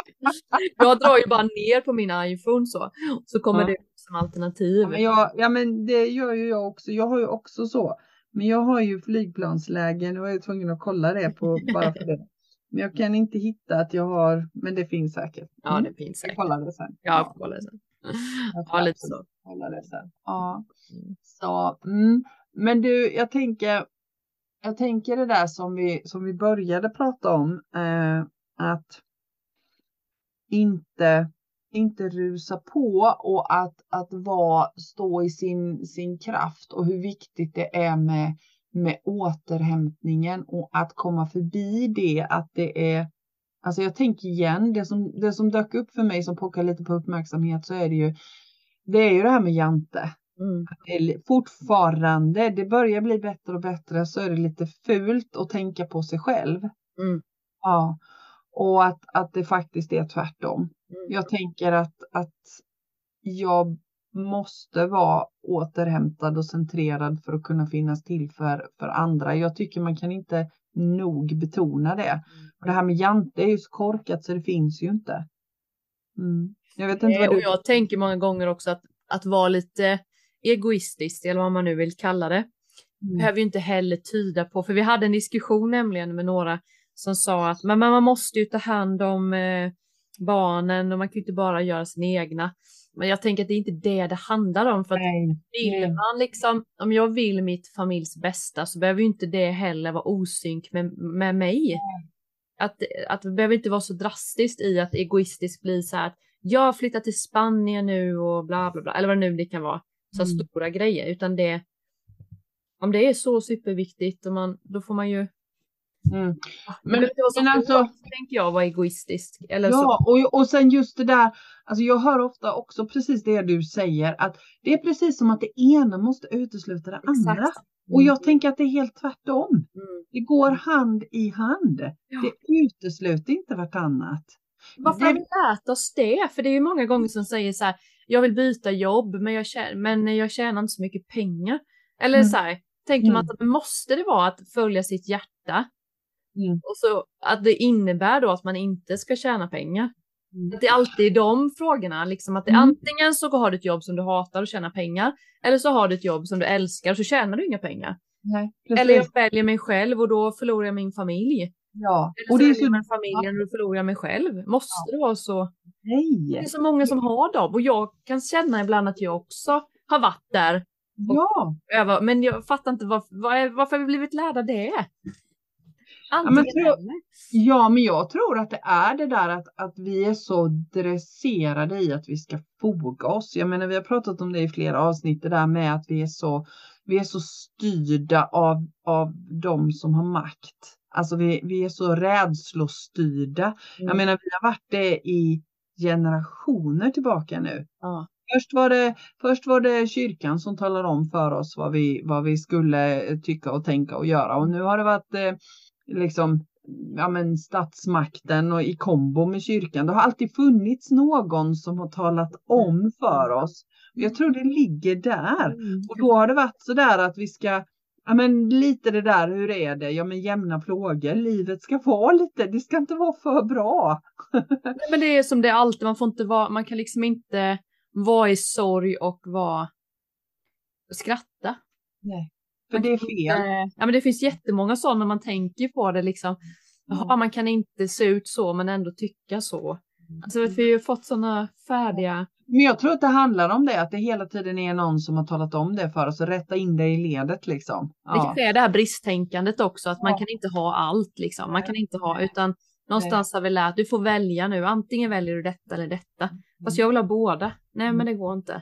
Jag drar ju bara ner på min iPhone så, så kommer Ja. det som alternativ. Ja men, jag, ja men det gör ju jag också. Jag har ju också så. Men jag har ju flygplanslägen och jag är tvungen att kolla det på bara för det. Men jag kan inte hitta att jag har, men det finns säkert. Ja, Mm, det finns Jag säkert. kollar det sen. Jag får kolla sen. jag Ja, lite så. kolla det sen. Ja. Mm. Så, mm. Men du, jag tänker, jag tänker det där som vi, som vi började prata om. Eh, att inte, inte rusa på och att, att vara, stå i sin, sin kraft och hur viktigt det är med, med återhämtningen och att komma förbi det att det är Alltså jag tänker igen, det som, det som dök upp för mig som pockar lite på uppmärksamhet så är det ju det är ju det här med Jante. Mm. Fortfarande, det börjar bli bättre och bättre så är det lite fult att tänka på sig själv. Mm. Ja, och att, att det faktiskt är tvärtom. Mm. Jag tänker att, att jag måste vara återhämtad och centrerad för att kunna finnas till för, för andra. Jag tycker man kan inte nog betona det. Och det här med Jante är ju så korkat så det finns ju inte. Mm. Jag vet inte vad Och du... jag tänker många gånger också att, att vara lite egoistisk eller vad man nu vill kalla det. Mm. behöver ju inte heller tyda på, för vi hade en diskussion nämligen med några som sa att men, man måste ju ta hand om eh, barnen och man kan ju inte bara göra sina egna. Men jag tänker att det är inte det det handlar om. För att Nej. vill man liksom, om jag vill mitt familjs bästa så behöver ju inte det heller vara osynk med, med mig. Att, att det behöver inte vara så drastiskt i att egoistiskt bli så här att jag flyttar till Spanien nu och bla bla bla, eller vad det nu det kan vara. Så Mm. stora grejer, utan det om det är så superviktigt och man, då får man ju Mm. men, Men- så men alltså- tänker jag vara egoistisk. Eller så. Ja, och, och sen just det där, alltså jag hör ofta också precis det du säger, att det är precis som att det ena måste utesluta det andra. Exakt. Och jag tänker att det är helt tvärtom. Mm. Det går hand i hand. Ja. Det utesluter inte vartannat. Varför Det- har vi lärt oss det? För det är ju många gånger som säger så här, jag vill byta jobb men jag, tjänar, men jag tjänar inte så mycket pengar. Eller Mm. så här, tänker man Mm. att måste det vara att följa sitt hjärta? Mm. Och så att det innebär då att man inte ska tjäna pengar. Mm. Att det är alltid de frågorna, liksom att det Mm. antingen så har du ett jobb som du hatar och tjänar pengar, eller så har du ett jobb som du älskar och så tjänar du inga pengar. Nej. Eller jag väljer mig själv och då förlorar jag min familj. Ja. Eller Och det är så... man familjen och då förlorar jag mig själv. Måste det vara så? Det Nej. är så många som har dem och jag kan känna ibland att jag också har varit där. Ja. Över, men jag fattar inte varför, var, varför vi blivit lärda det? men Antingen tror-. Ja, men jag tror att det är det där att, att vi är så dresserade i att vi ska foga oss. Jag menar, vi har pratat om det i flera avsnitt, det där med att vi är så, vi är så styrda av, av de som har makt. Alltså vi, vi är så rädslostyrda. Jag Mm. menar, vi har varit det i generationer tillbaka nu. Ja. Först var, det, först var det kyrkan som talade om för oss vad vi, vad vi skulle tycka och tänka och göra. Och nu har det varit eh, liksom ja, men statsmakten och i kombo med kyrkan. Det har alltid funnits någon som har talat om för oss. Jag tror det ligger där. Mm. Och då har det varit så där att vi ska Ja men lite det där, hur är det? Ja men jämna plågor. Livet ska vara lite, det ska inte vara för bra. Nej, Men det är som det är alltid, man får inte vara, man kan liksom inte vara i sorg och vara skratta. Nej. För Man det är fel. Inte, ja men det finns jättemånga sådana man tänker på det liksom. Jaha, man kan inte se ut så men ändå tycka så. Alltså vet, vi har ju fått sådana färdiga, Men jag tror att det handlar om det, att det hela tiden är någon som har talat om det för oss och rätta in det i ledet liksom. det Ja. kanske är det här bristtänkandet också, att man Ja. kan inte ha allt liksom. Man kan inte ha, utan någonstans har vi lärt, du får välja nu, antingen väljer du detta eller detta. Fast jag vill ha båda. Nej men det går inte.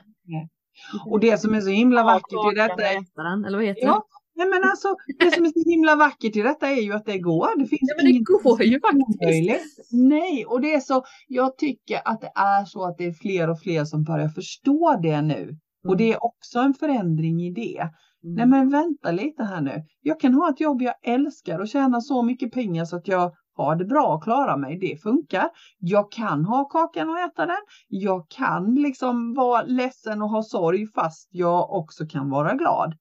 Och det som är så himla Ja, vackert i detta är, eller vad heter Ja, nej men alltså, det som är så himla vackert i detta är ju att det går. Det finns? Ja men det går ju faktiskt. omöjligt. Nej, och det är så, jag tycker att det är så att det är fler och fler som börjar förstå det nu. Och det är också en förändring i det. Mm. Nej men vänta lite här nu. Jag kan ha ett jobb jag älskar och tjäna så mycket pengar så att jag har det bra och klarar mig. Det funkar. Jag kan ha kakan och äta den. Jag kan liksom vara ledsen och ha sorg fast jag också kan vara glad.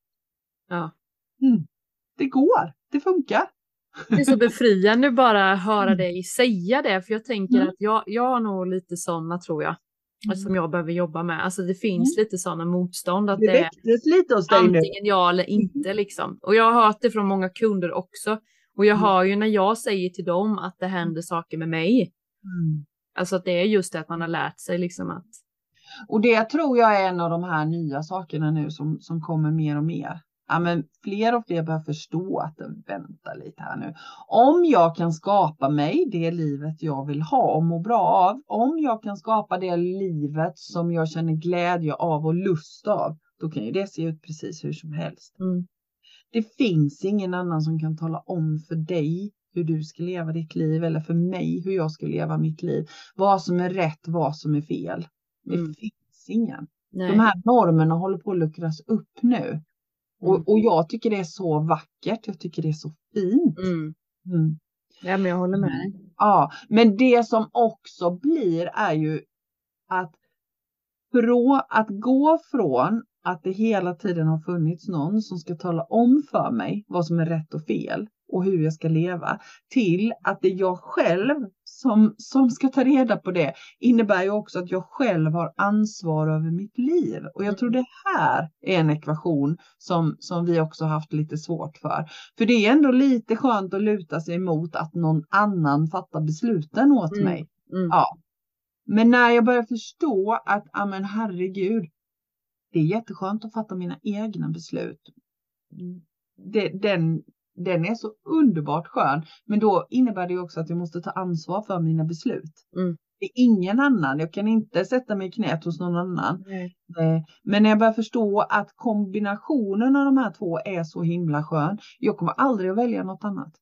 Ja. Mm. Det går, det funkar. Det är så befriande bara höra dig säga det, för jag tänker mm. att jag, jag har nog lite sådana tror jag. Mm. Som jag behöver jobba med. Alltså det finns mm. lite sådana motstånd. Att det, det är lite hos dig antingen nu. ja eller inte liksom. Och jag har hört det från många kunder också. Och jag mm. hör ju när jag säger till dem att det händer saker med mig. Mm. Alltså att det är just det att man har lärt sig liksom att. Och det tror jag är en av de här nya sakerna nu som, som kommer mer och mer ja, men fler och fler börjar förstå att vänta lite här nu. Om jag kan skapa mig det livet jag vill ha och må bra av, om jag kan skapa det livet som jag känner glädje av och lust av, då kan ju det se ut precis hur som helst. Mm. Det finns ingen annan som kan tala om för dig hur du ska leva ditt liv eller för mig hur jag ska leva mitt liv. Vad som är rätt, vad som är fel. Det mm. finns ingen. Nej. De här normerna håller på att luckras upp nu. Och, mm. och jag tycker det är så vackert. Jag tycker det är så fint. Mm. Mm. Ja, men jag håller med. Ja, men det som också blir är ju att, frå, att gå från att det hela tiden har funnits någon som ska tala om för mig vad som är rätt och fel och hur jag ska leva till att det är jag själv som, som ska ta reda på det innebär ju också att jag själv har ansvar över mitt liv. Och jag tror mm. det här är en ekvation som, som vi också haft lite svårt för. För det är ändå lite skönt att luta sig mot att någon annan fattar besluten åt mm. mig. Mm. Ja. Men när jag börjar förstå att, ja men herregud, det är jätteskönt att fatta mina egna beslut. Det, den, den är så underbart skön. Men då innebär det också att jag måste ta ansvar för mina beslut. Mm. Det är ingen annan. Jag kan inte sätta mig i knät hos någon annan. Mm. Men när jag börjar förstå att kombinationen av de här två är så himla skön. Jag kommer aldrig att välja något annat.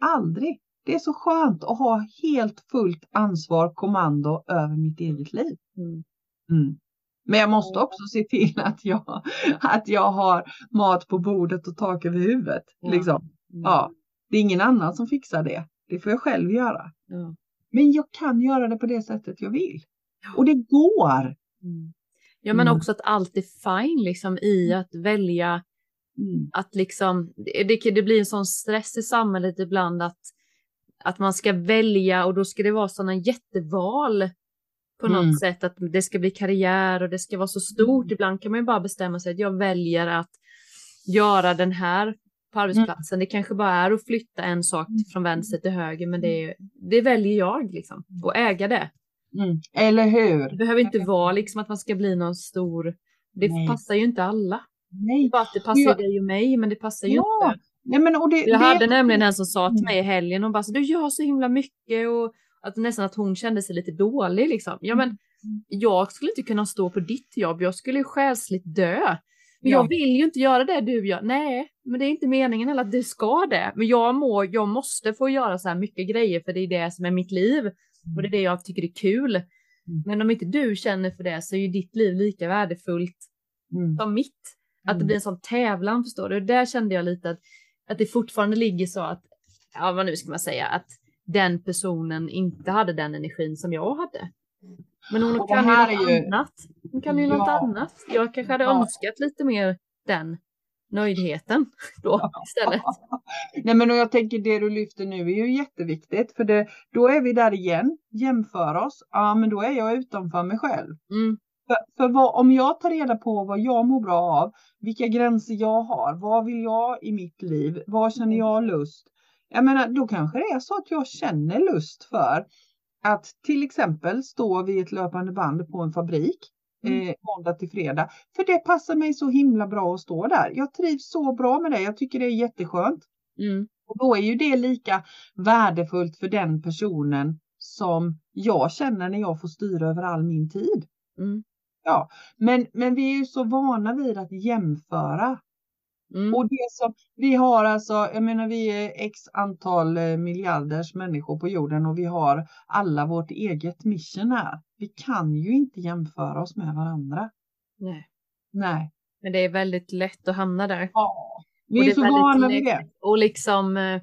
Aldrig. Det är så skönt att ha helt fullt ansvar, kommando över mitt eget liv. Mm. mm. Men jag måste också se till att jag, att jag har mat på bordet och tak över huvudet. Ja. Liksom. Mm. Ja, det är ingen annan som fixar det. Det får jag själv göra. Ja. Men jag kan göra det på det sättet jag vill. Och det går. Mm. Ja, men mm. också att allt är fine liksom i mm. att välja. Mm. Att liksom, det, det blir en sån stress i samhället ibland att, att man ska välja och då ska det vara sådana jätteval på något mm. sätt att det ska bli karriär och det ska vara så stort. Ibland kan man ju bara bestämma sig att jag väljer att göra den här på arbetsplatsen. Mm. Det kanske bara är att flytta en sak mm. från vänster till höger, men det, är, det väljer jag liksom och äga det. Mm. Eller hur? Det behöver inte vara liksom att man ska bli någon stor. Det Nej. passar ju inte alla. Nej. Bara att det passar jag... dig och mig, men det passar ju ja. inte. Nej, men, och det, jag det... hade nämligen en som sa till mig i helgen och bara så du gör så himla mycket och att nästan att hon kände sig lite dålig liksom. Ja, men mm. jag skulle inte kunna stå på ditt jobb. Jag skulle själsligt dö. Men ja. jag vill ju inte göra det du gör. Nej, men det är inte meningen heller att du ska det. Men jag, må, jag måste få göra så här mycket grejer för det är det som är mitt liv. Och det är det jag tycker är kul. Mm. Men om inte du känner för det så är ju ditt liv lika värdefullt mm. som mitt. Att det mm. blir en sån tävlan, förstår du? Där kände jag lite att, att det fortfarande ligger så att, ja vad nu ska man säga, att den personen inte hade den energin som jag hade. Men hon kan ju något ju... annat. Hon kan ju ja. något annat. Jag kanske hade ja. önskat lite mer den nöjdheten då istället. Nej men och jag tänker det du lyfter nu är ju jätteviktigt för det, då är vi där igen, jämför oss, ja men då är jag utanför mig själv. Mm. För, för vad, om jag tar reda på vad jag mår bra av, vilka gränser jag har, vad vill jag i mitt liv, vad känner jag lust, jag menar, då kanske det är så att jag känner lust för att till exempel stå vid ett löpande band på en fabrik mm. eh, måndag till fredag. För det passar mig så himla bra att stå där. Jag trivs så bra med det. Jag tycker det är jätteskönt. Mm. Och då är ju det lika värdefullt för den personen som jag känner när jag får styra över all min tid. Mm. Ja, men, men vi är ju så vana vid att jämföra Mm. Och det som vi har alltså, jag menar vi är x antal eh, miljarders människor på jorden och vi har alla vårt eget mission här. Vi kan ju inte jämföra oss med varandra. Nej. Nej. Men det är väldigt lätt att hamna där. Ja, vi är, är så vana vid det. Och liksom eh,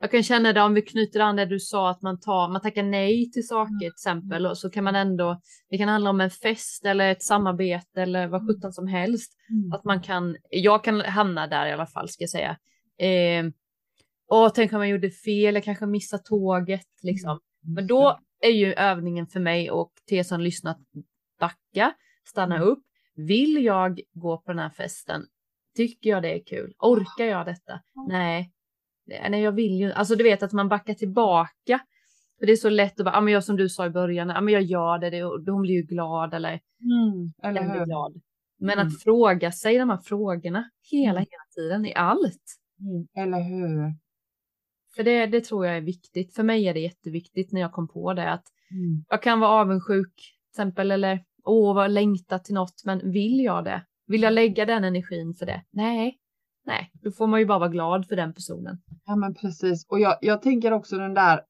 jag kan känna det om vi knyter an det du sa att man tar, man tackar nej till saker till exempel och så kan man ändå, det kan handla om en fest eller ett samarbete eller vad sjutton som helst. Mm. Att man kan, jag kan hamna där i alla fall ska jag säga. Eh, Åh, tänk om jag gjorde fel, jag kanske missade tåget liksom. Mm. Men då är ju övningen för mig och till er som lyssnat backa, stanna Mm. upp. Vill jag gå på den här festen? Tycker jag det är kul? Orkar jag detta? Nej. Nej, jag vill ju Alltså du vet att man backar tillbaka. För det är så lätt att bara, ja men jag som du sa i början, ja men jag gör det, det hon blir ju glad eller Mm, eller den blir glad. Men Mm. att fråga sig de här frågorna hela, Mm. hela tiden i allt. Mm, eller hur? För det, det tror jag är viktigt. För mig är det jätteviktigt när jag kom på det att Mm. jag kan vara avundsjuk till exempel eller åh vad längta till något men vill jag det? Vill jag lägga den energin för det? Nej, nej, då får man ju bara vara glad för den personen. Ja men precis. Och jag, jag tänker också den där.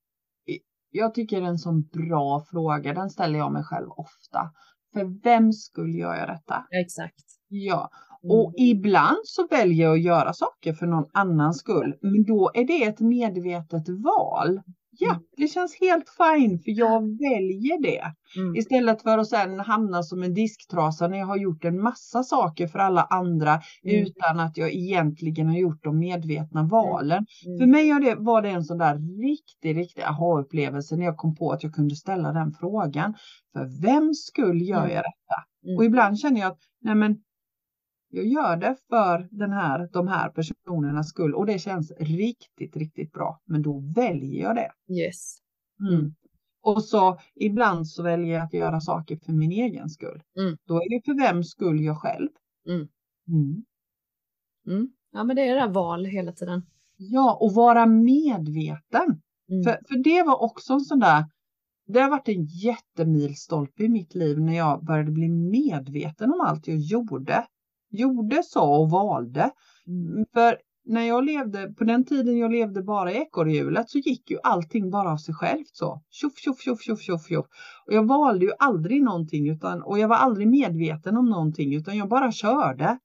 Jag tycker det är en sån bra fråga. Den ställer jag mig själv ofta. För vem skulle jag göra detta? Ja, exakt. Ja, Mm. och ibland så väljer jag att göra saker för någon annans skull. Men då är det ett medvetet val. Ja, Mm. det känns helt fine för jag väljer det. Mm. Istället för att sen hamna som en disktrasa när jag har gjort en massa saker för alla andra Mm. utan att jag egentligen har gjort de medvetna valen. Mm. För mig var det, en sån där riktig, riktig aha-upplevelse när jag kom på att jag kunde ställa den frågan. För vem skull gör Mm. jag detta? Mm. Och ibland känner jag att nej men, jag gör det för den här, de här personernas skull och det känns riktigt, riktigt bra. Men då väljer jag det. Yes. Mm. Mm. Och så ibland så väljer jag att göra saker för min egen skull. Mm. Då är det för vems skull jag själv. Mm. Mm. Mm. Ja men det är det där val hela tiden. Ja, och vara medveten. För, för det var också en sån där, det har varit en jättemilstolpe i mitt liv när jag började bli medveten om allt jag gjorde. Gjorde, sa och valde. Mm. För när jag levde, på den tiden jag levde bara i ekorrhjulet så gick ju allting bara av sig självt så. Tjoff, tjoff, tjoff, tjoff, tjoff, tjoff. Och jag valde ju aldrig någonting utan, och jag var aldrig medveten om någonting utan jag bara körde. Mm.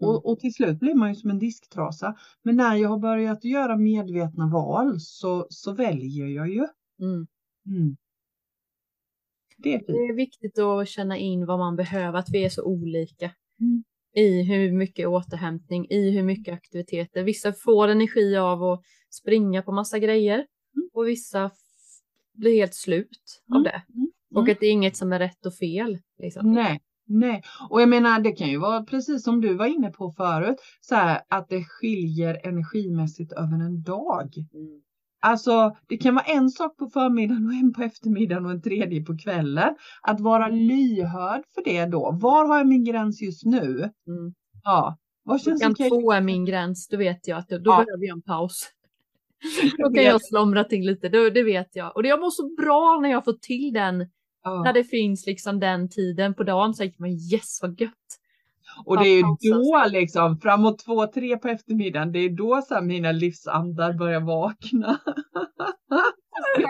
Och, och till slut blir man ju som en disktrasa. Men när jag har börjat göra medvetna val så, så väljer jag ju. Mm. Mm. Det är Det är viktigt att känna in vad man behöver, att vi är så olika. Mm. I hur mycket återhämtning, i hur mycket aktiviteter. Vissa får energi av att springa på massa grejer Mm. och vissa blir helt slut av Mm. det. Mm. Och att det är inget som är rätt och fel. Liksom. Nej, nej. Och jag menar, det kan ju vara precis som du var inne på förut, så här att det skiljer energimässigt över en dag. Mm. Alltså, det kan vara en sak på förmiddagen och en på eftermiddagen och en tredje på kvällen. Att vara lyhörd för det då. Var har jag min gräns just nu? Mm. Ja, vad känns Klockan två är min gräns, då vet jag att då, Ja. behöver jag en paus. Då kan jag slumra till lite, då, det vet jag. Och det jag mår så bra när jag får till den, när Ja. det finns liksom den tiden på dagen, så tänker man yes vad gött. Och det är då liksom, framåt två, tre på eftermiddagen, det är då så här mina livsandar börjar vakna.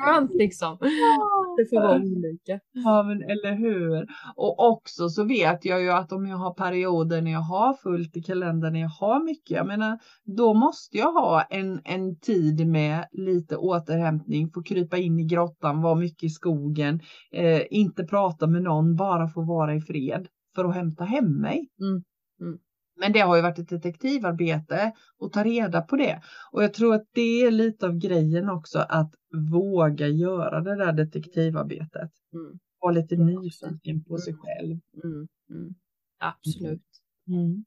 Skönt liksom. Det får vara olika. Ja, men eller hur? Och också så vet jag ju att om jag har perioder när jag har fullt i kalendern, när jag har mycket, jag menar, då måste jag ha en, en tid med lite återhämtning, få krypa in i grottan, vara mycket i skogen, eh, inte prata med någon, bara få vara i fred för att hämta hem mig. Mm, mm. Men det har ju varit ett detektivarbete att ta reda på det. Och jag tror att det är lite av grejen också att våga göra det där detektivarbetet Mm, vara lite nyfiken på sig själv. mm, mm. Absolut. Mm.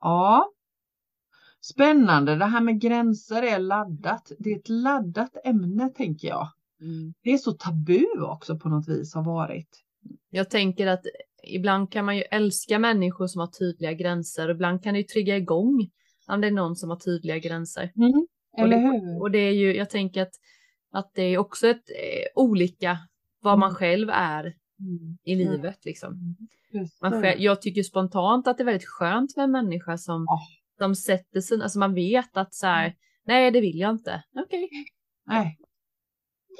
Ja. Spännande. Det här med gränser är laddat. Det är ett laddat ämne tänker jag. Mm. Det är så tabu också på något vis har varit. Jag tänker att ibland kan man ju älska människor som har tydliga gränser och ibland kan det ju trigga igång om det är någon som har tydliga gränser. Eller och det, hur? Och det är ju, jag tänker att, att det är också ett eh, olika vad man Mm. själv är Mm. i Mm. livet liksom. Precis. Man själv, jag tycker spontant att det är väldigt skönt med en människa som, Ja. som sätter sig, alltså man vet att så här, nej det vill jag inte. Okej. Nej.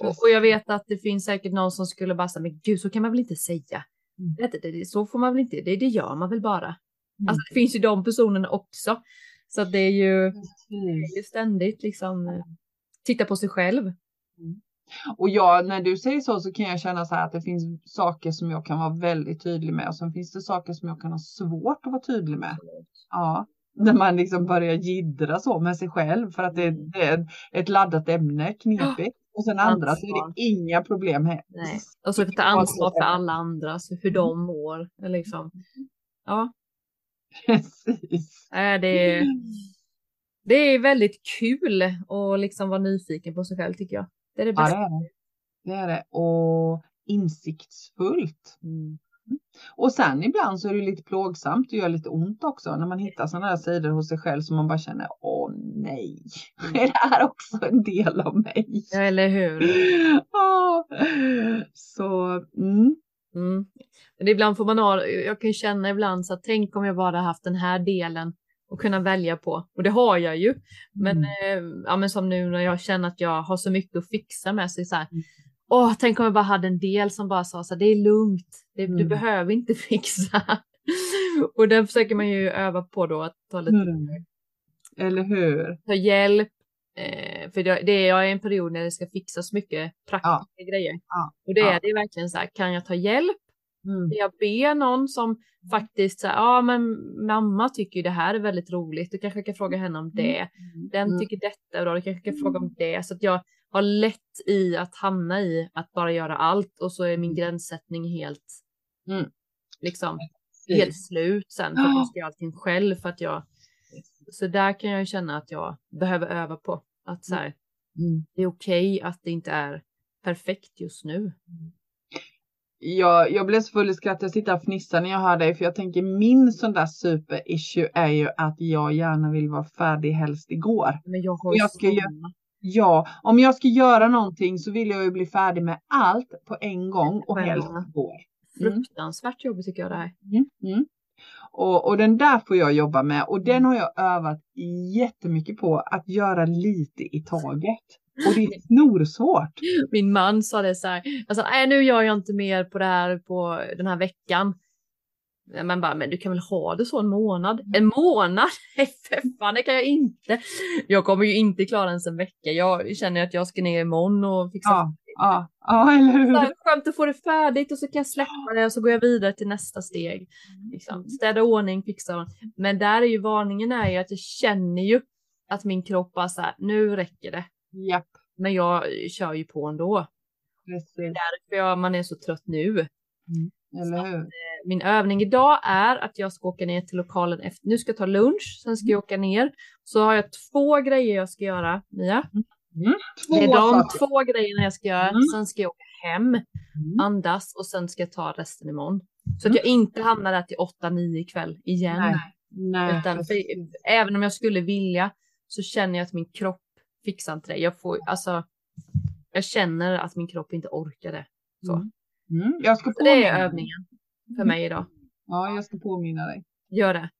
Och, och jag vet att det finns säkert någon som skulle bara säga, men gud så kan man väl inte säga. Mm. Det, det, det, så får man väl inte, det, det gör man väl bara. Mm. Alltså det finns ju de personerna också. Så det är ju, det är ständigt liksom eh, titta på sig själv. Och jag, när du säger så så kan jag känna så här att det finns saker som jag kan vara väldigt tydlig med och sen finns det saker som jag kan ha svårt att vara tydlig med. Ja, när man liksom börjar jiddra så med sig själv för att det, Mm. det är ett laddat ämne, knepigt. Och sen andra så är det inga problem här. Nej. Och så ta ansvar för alla andra, så hur de mår. Liksom. Ja, Precis. äh, det, är, det är väldigt kul att liksom vara nyfiken på sig själv tycker jag. Det är det Ja, bästa. det är det. Det är det. Och insiktsfullt. Mm. Och sen ibland så är det lite plågsamt och gör lite ont också när man hittar sådana här sidor hos sig själv som man bara känner, åh nej, är det här också en del av mig? Ja, eller hur? Ja. Så, mm. Mm. Men ibland får man ha, jag kan ju känna ibland så att tänk om jag bara haft den här delen och kunna välja på. Och det har jag ju. Men, Mm. eh, ja, men som nu när jag känner att jag har så mycket att fixa med sig så här. Åh, tänk om jag bara hade en del som bara sa så här, det är lugnt, det, du Mm. behöver inte fixa. och den försöker man ju öva på då att ta lite Mm. Eller hur? ta hjälp. Eh, för det, det är jag är i en period när det ska fixas mycket praktiska grejer. Ja. Och det är, Ja. det är verkligen så här, kan jag ta hjälp? Mm. jag ber någon som faktiskt säger, ja men mamma tycker ju det här är väldigt roligt, du kanske kan fråga henne om det. Den Mm. tycker detta är bra, du kanske kan fråga om det. Så att jag har lätt i att hamna i att bara göra allt och så är min gränssättning helt, Mm. liksom, Precis. helt slut sen för att jag ska göra allting själv för att jag, så där kan jag ju känna att jag behöver öva på att så här, Mm. det är okej att det inte är perfekt just nu. Jag, jag blev så full i skratt, jag sitter och fnissar när jag hör dig, för jag tänker min sån där super-issue är ju att jag gärna vill vara färdig helst igår. Men jag har jag ska samma. Ja, om jag ska göra någonting så vill jag ju bli färdig med allt på en gång och helst igår. Mm. fruktansvärt jobbigt tycker jag det här. Mm, mm. Och, och den där får jag jobba med och den har jag övat jättemycket på att göra lite i taget. Och det är snorsvårt. Min man sa det så här, alltså, nej nu gör jag inte mer på det här på den här veckan. Men bara, men du kan väl ha det så en månad? En månad? Nej för fan, det kan jag inte. Jag kommer ju inte klara ens en vecka. Jag känner att jag ska ner imorgon och fixa. Ja, ja, ja eller Så hur? här, skönt att få det färdigt och så kan jag släppa det och så går jag vidare till nästa steg. Liksom. Städa ordning, fixa. Men där är ju varningen är ju att jag känner ju att min kropp bara så här, nu räcker det. Japp, Men jag kör ju på ändå. precis. Därför jag, man är så trött nu. Eller hur? Min övning idag är att jag ska åka ner till lokalen efter. Nu ska jag ta lunch, sen ska jag åka ner. Så har jag två grejer jag ska göra, Mia. Det är Två de saker. två grejerna jag ska göra. Mm. Sen ska jag åka hem, Mm. andas och sen ska jag ta resten imorgon. Så att Mm. jag inte hamnar där till 8-9 ikväll igen. Nej, nej. Utan för, även om jag skulle vilja så känner jag att min kropp fixar inte det. Jag får, alltså, jag känner att min kropp inte orkar det. Så. Mm. Mm. Jag ska Så det är påminna övningen för mig idag. Ja, jag ska påminna dig. Gör det.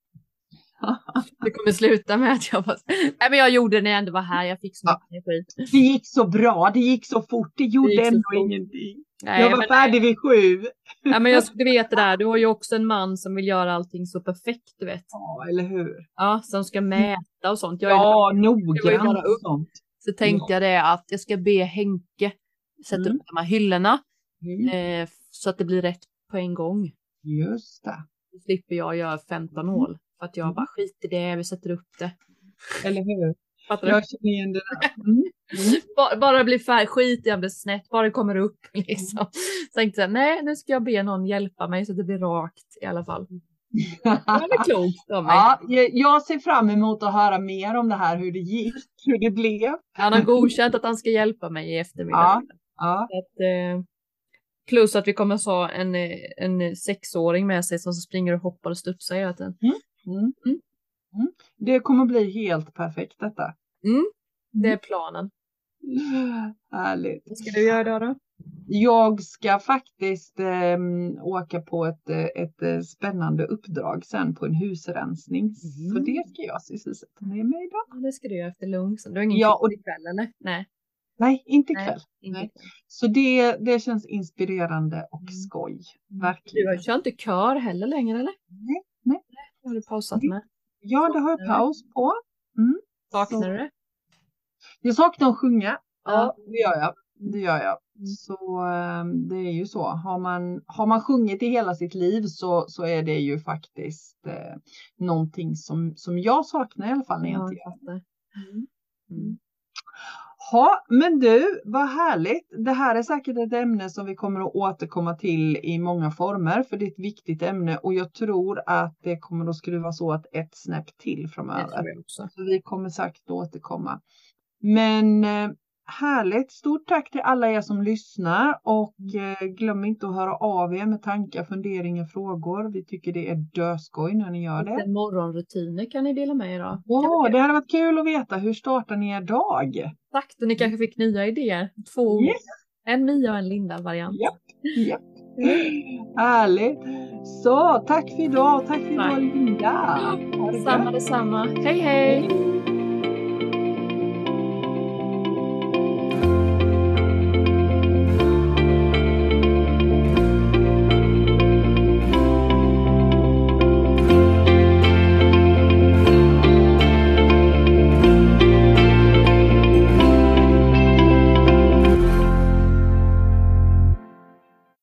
Det kommer sluta med att jag bara, nej men jag gjorde det när jag ändå var här, jag fick så Ja. mycket energi. Det gick så bra, det gick så fort, det gjorde så ändå fort. ingenting. Nej, jag var men, färdig vid sju. ja, men jag, du vet det där, du har ju också en man som vill göra allting så perfekt, du vet. Ja, eller hur? Ja, som ska mäta och sånt. Jag Ja, noggrant och sånt. så tänkte jag det att jag ska be Henke sätta Mm. upp de här hyllorna Mm. eh, så att det blir rätt på en gång. Just det. Då slipper jag göra 15 hål. För att jag Mm. bara skit i det, vi sätter upp det. Eller hur? Fattar? Jag känner igen det där. Mm. Mm. Bara, bara blir färg, skit i om det är snett, bara det kommer upp liksom. Så tänkte jag, nej nu ska jag be någon hjälpa mig så att det blir rakt i alla fall. Det var klokt av mig. Ja, jag- ser fram emot att höra mer om det här, hur det gick, hur det blev. Han har godkänt att han ska hjälpa mig i eftermiddag. Ja, Så Att, eh, plus att vi kommer att ha en, en sexåring med sig som springer och hoppar och studsar hela tiden. mm. Mm. Mm. Det kommer bli helt perfekt detta. Det är planen. Härligt. Vad ska du göra idag då? Jag ska faktiskt eh, åka på ett, ett eh, spännande uppdrag sen på en husrensning. Så Mm. det ska jag sysselsätta mig med idag. Ja, det ska du göra efter lunch. Du har ingen Ja, och- ikväll eller? Nej. Nej, inte ikväll. Nej. Så det, det känns inspirerande och Mm. skoj. Du Verkligen. har- kör inte kör heller längre eller? Nej, har du pausat med. Ja, det har jag paus på. Saknar Så- du det? Jag saknar att sjunga. Ja. det gör jag. det gör jag. Mm. Så ehm, det är ju så. Har man, har man sjungit i hela sitt liv så, så är det ju faktiskt eh, någonting som, som jag saknar i alla fall när jag inte gör det. Mm. Mm. Ja, men du, vad härligt. Det här är säkert ett ämne som vi kommer att återkomma till i många former, för det är ett viktigt ämne och jag tror att det kommer att skruvas åt ett snäpp till framöver. Så vi kommer säkert att återkomma. Men eh, Härligt! Stort tack till alla er som lyssnar och mm. eh, glöm inte att höra av er med tankar, funderingar, frågor. Vi tycker det är döskoj när ni gör det. Morgonrutiner kan ni dela med er av. Ja, det hade varit kul att veta. Hur startar ni er dag? Exakt, och ni kanske fick nya idéer. Två yes. En Mia och en Linda-variant. Japp, japp. Härligt! Så tack för idag. Tack för idag Linda. Samma detsamma. Hej hej!